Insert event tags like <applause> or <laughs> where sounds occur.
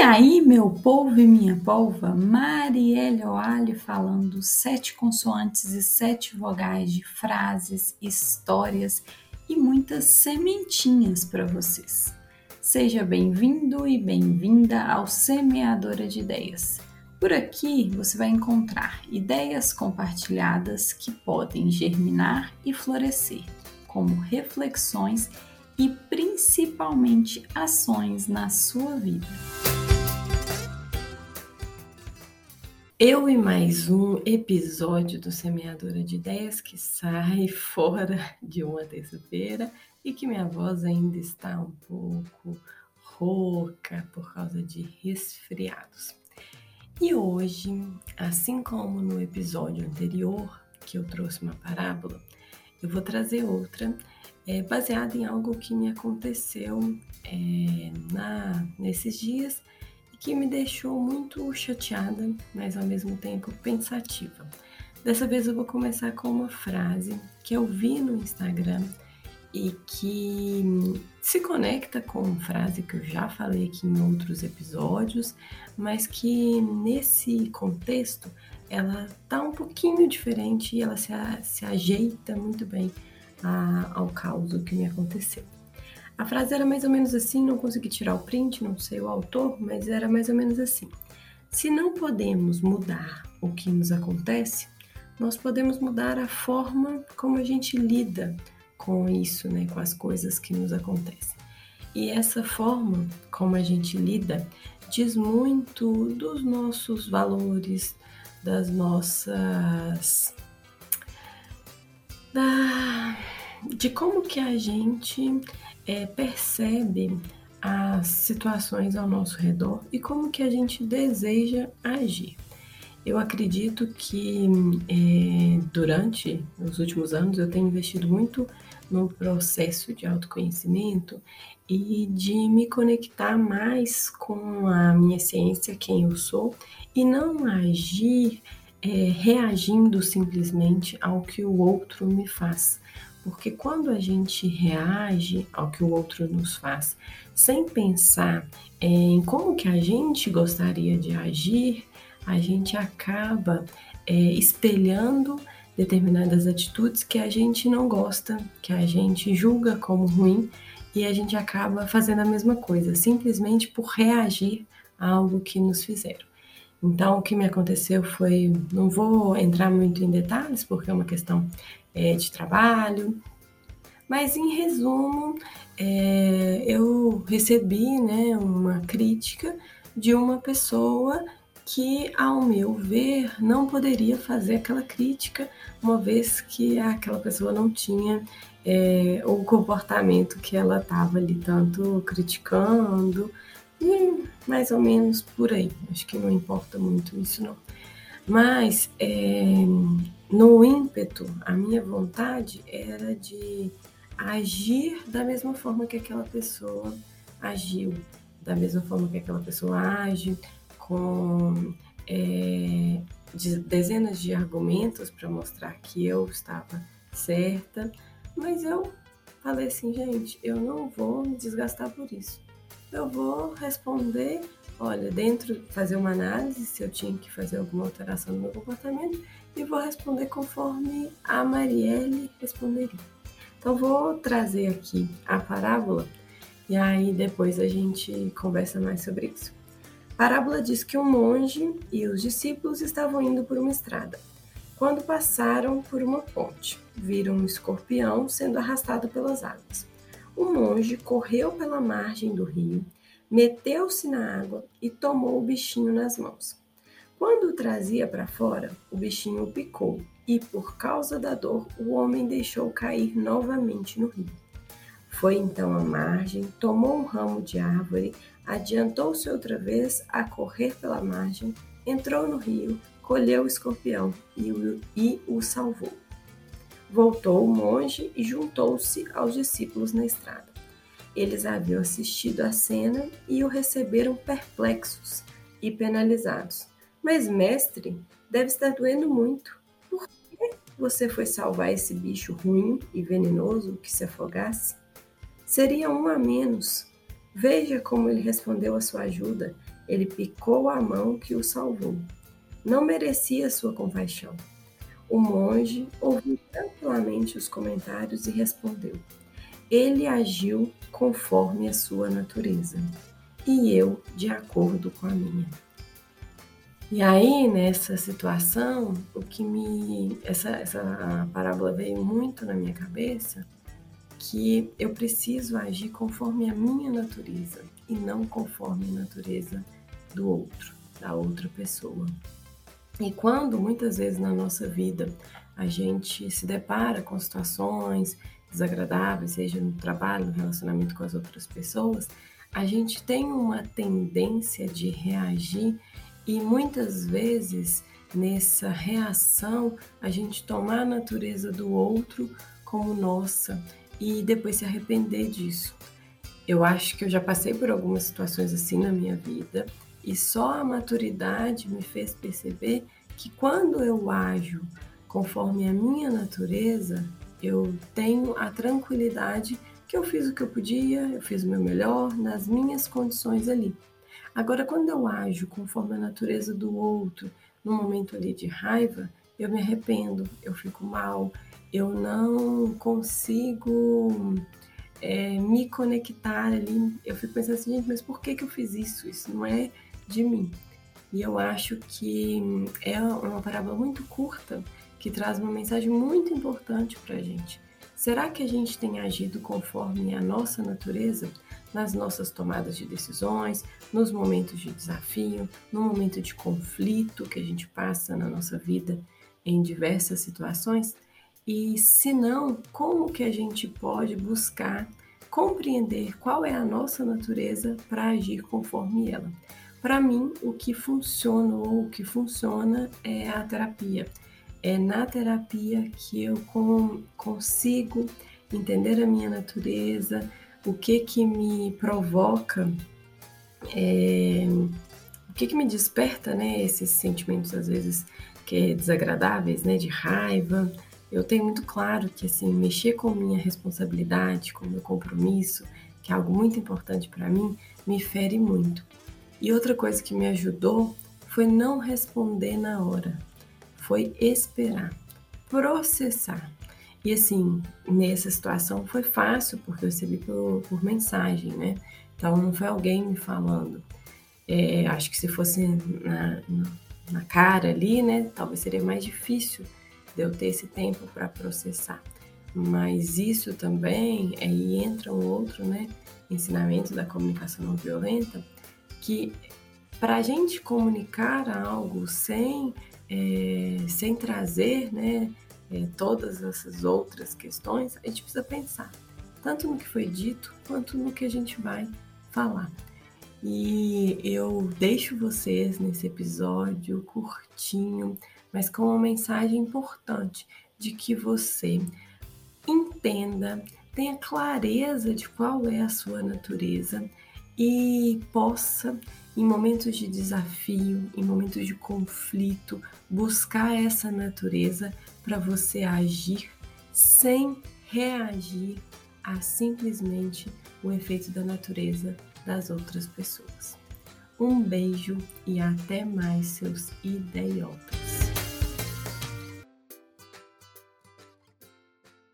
E aí, meu povo e minha polva, Marielle Oali falando sete consoantes e sete vogais de frases, histórias e muitas sementinhas para vocês. Seja bem-vindo e bem-vinda ao Semeadora de Ideias. Por aqui você vai encontrar ideias compartilhadas que podem germinar e florescer, como reflexões e principalmente ações na sua vida. Eu e mais um episódio do Semeadora de Ideias que sai <laughs> fora de uma terça-feira e que minha voz ainda está um pouco rouca por causa de resfriados. E hoje, assim como no episódio anterior, que eu trouxe uma parábola, eu vou trazer outra é, baseada em algo que me aconteceu é, na, nesses dias que me deixou muito chateada, mas ao mesmo tempo pensativa. Dessa vez eu vou começar com uma frase que eu vi no Instagram e que se conecta com frase que eu já falei aqui em outros episódios, mas que nesse contexto ela tá um pouquinho diferente e ela se, se ajeita muito bem a, ao caos que me aconteceu. A frase era mais ou menos assim, não consegui tirar o print, não sei o autor, mas era mais ou menos assim. Se não podemos mudar o que nos acontece, nós podemos mudar a forma como a gente lida com isso, né, com as coisas que nos acontecem. E essa forma como a gente lida diz muito dos nossos valores, das nossas da de como que a gente é, percebe as situações ao nosso redor e como que a gente deseja agir. Eu acredito que é, durante os últimos anos eu tenho investido muito no processo de autoconhecimento e de me conectar mais com a minha essência, quem eu sou, e não agir é, reagindo simplesmente ao que o outro me faz. Porque quando a gente reage ao que o outro nos faz, sem pensar em como que a gente gostaria de agir, a gente acaba é, espelhando determinadas atitudes que a gente não gosta, que a gente julga como ruim e a gente acaba fazendo a mesma coisa, simplesmente por reagir a algo que nos fizeram. Então, o que me aconteceu foi, não vou entrar muito em detalhes, porque é uma questão é, de trabalho. Mas, em resumo, é, eu recebi né, uma crítica de uma pessoa que, ao meu ver, não poderia fazer aquela crítica, uma vez que aquela pessoa não tinha é, o comportamento que ela estava ali tanto criticando, e mais ou menos por aí. Acho que não importa muito isso, não. Mas é, no ímpeto, a minha vontade era de agir da mesma forma que aquela pessoa agiu, da mesma forma que aquela pessoa age, com é, de, dezenas de argumentos para mostrar que eu estava certa, mas eu falei assim, gente, eu não vou me desgastar por isso. Eu vou responder olha, dentro, fazer uma análise se eu tinha que fazer alguma alteração no meu comportamento e vou responder conforme a Marielle responderia. Então, vou trazer aqui a parábola e aí depois a gente conversa mais sobre isso. A parábola diz que um monge e os discípulos estavam indo por uma estrada. Quando passaram por uma ponte, viram um escorpião sendo arrastado pelas águas. O monge correu pela margem do rio meteu-se na água e tomou o bichinho nas mãos. Quando o trazia para fora, o bichinho o picou e, por causa da dor, o homem deixou cair novamente no rio. Foi então à margem, tomou um ramo de árvore, adiantou-se outra vez a correr pela margem, entrou no rio, colheu o escorpião e o, e o salvou. Voltou o monge e juntou-se aos discípulos na estrada. Eles haviam assistido à cena e o receberam perplexos e penalizados. Mas, mestre, deve estar doendo muito. Por que você foi salvar esse bicho ruim e venenoso que se afogasse? Seria um a menos. Veja como ele respondeu à sua ajuda. ele picou a mão que o salvou. Não merecia sua compaixão. O monge ouviu tranquilamente os comentários e respondeu: Ele agiu conforme a sua natureza, e eu de acordo com a minha. E aí, nessa situação, o que me. Essa, essa parábola veio muito na minha cabeça que eu preciso agir conforme a minha natureza e não conforme a natureza do outro, da outra pessoa. E quando muitas vezes na nossa vida a gente se depara com situações desagradáveis, seja no trabalho, no relacionamento com as outras pessoas, a gente tem uma tendência de reagir e muitas vezes nessa reação a gente tomar a natureza do outro como nossa e depois se arrepender disso. Eu acho que eu já passei por algumas situações assim na minha vida e só a maturidade me fez perceber que quando eu ajo conforme a minha natureza, eu tenho a tranquilidade que eu fiz o que eu podia, eu fiz o meu melhor nas minhas condições ali. Agora, quando eu ajo conforme a natureza do outro, no momento ali de raiva, eu me arrependo, eu fico mal, eu não consigo é, me conectar ali. Eu fico pensando assim, gente, mas por que, que eu fiz isso? Isso não é de mim. E eu acho que é uma parábola muito curta que traz uma mensagem muito importante para a gente. Será que a gente tem agido conforme a nossa natureza nas nossas tomadas de decisões, nos momentos de desafio, no momento de conflito que a gente passa na nossa vida em diversas situações? E se não, como que a gente pode buscar compreender qual é a nossa natureza para agir conforme ela? Para mim, o que funciona ou o que funciona é a terapia. É na terapia que eu consigo entender a minha natureza, o que que me provoca, é, o que que me desperta, né, esses sentimentos às vezes que é desagradáveis, né, de raiva, eu tenho muito claro que assim mexer com minha responsabilidade, com meu compromisso, que é algo muito importante para mim, me fere muito. E outra coisa que me ajudou foi não responder na hora, foi esperar, processar. E assim, nessa situação foi fácil, porque eu recebi por, por mensagem, né? Então não foi alguém me falando. É, acho que se fosse na, na cara ali, né? Talvez seria mais difícil de eu ter esse tempo para processar. Mas isso também, aí entra um outro né, ensinamento da comunicação não violenta, que para a gente comunicar algo sem, é, sem trazer né, é, todas essas outras questões, a gente precisa pensar tanto no que foi dito quanto no que a gente vai falar. E eu deixo vocês nesse episódio curtinho mas com uma mensagem importante de que você entenda, tenha clareza de qual é a sua natureza e possa, em momentos de desafio, em momentos de conflito, buscar essa natureza para você agir sem reagir a simplesmente o efeito da natureza das outras pessoas. Um beijo e até mais, seus idiotas.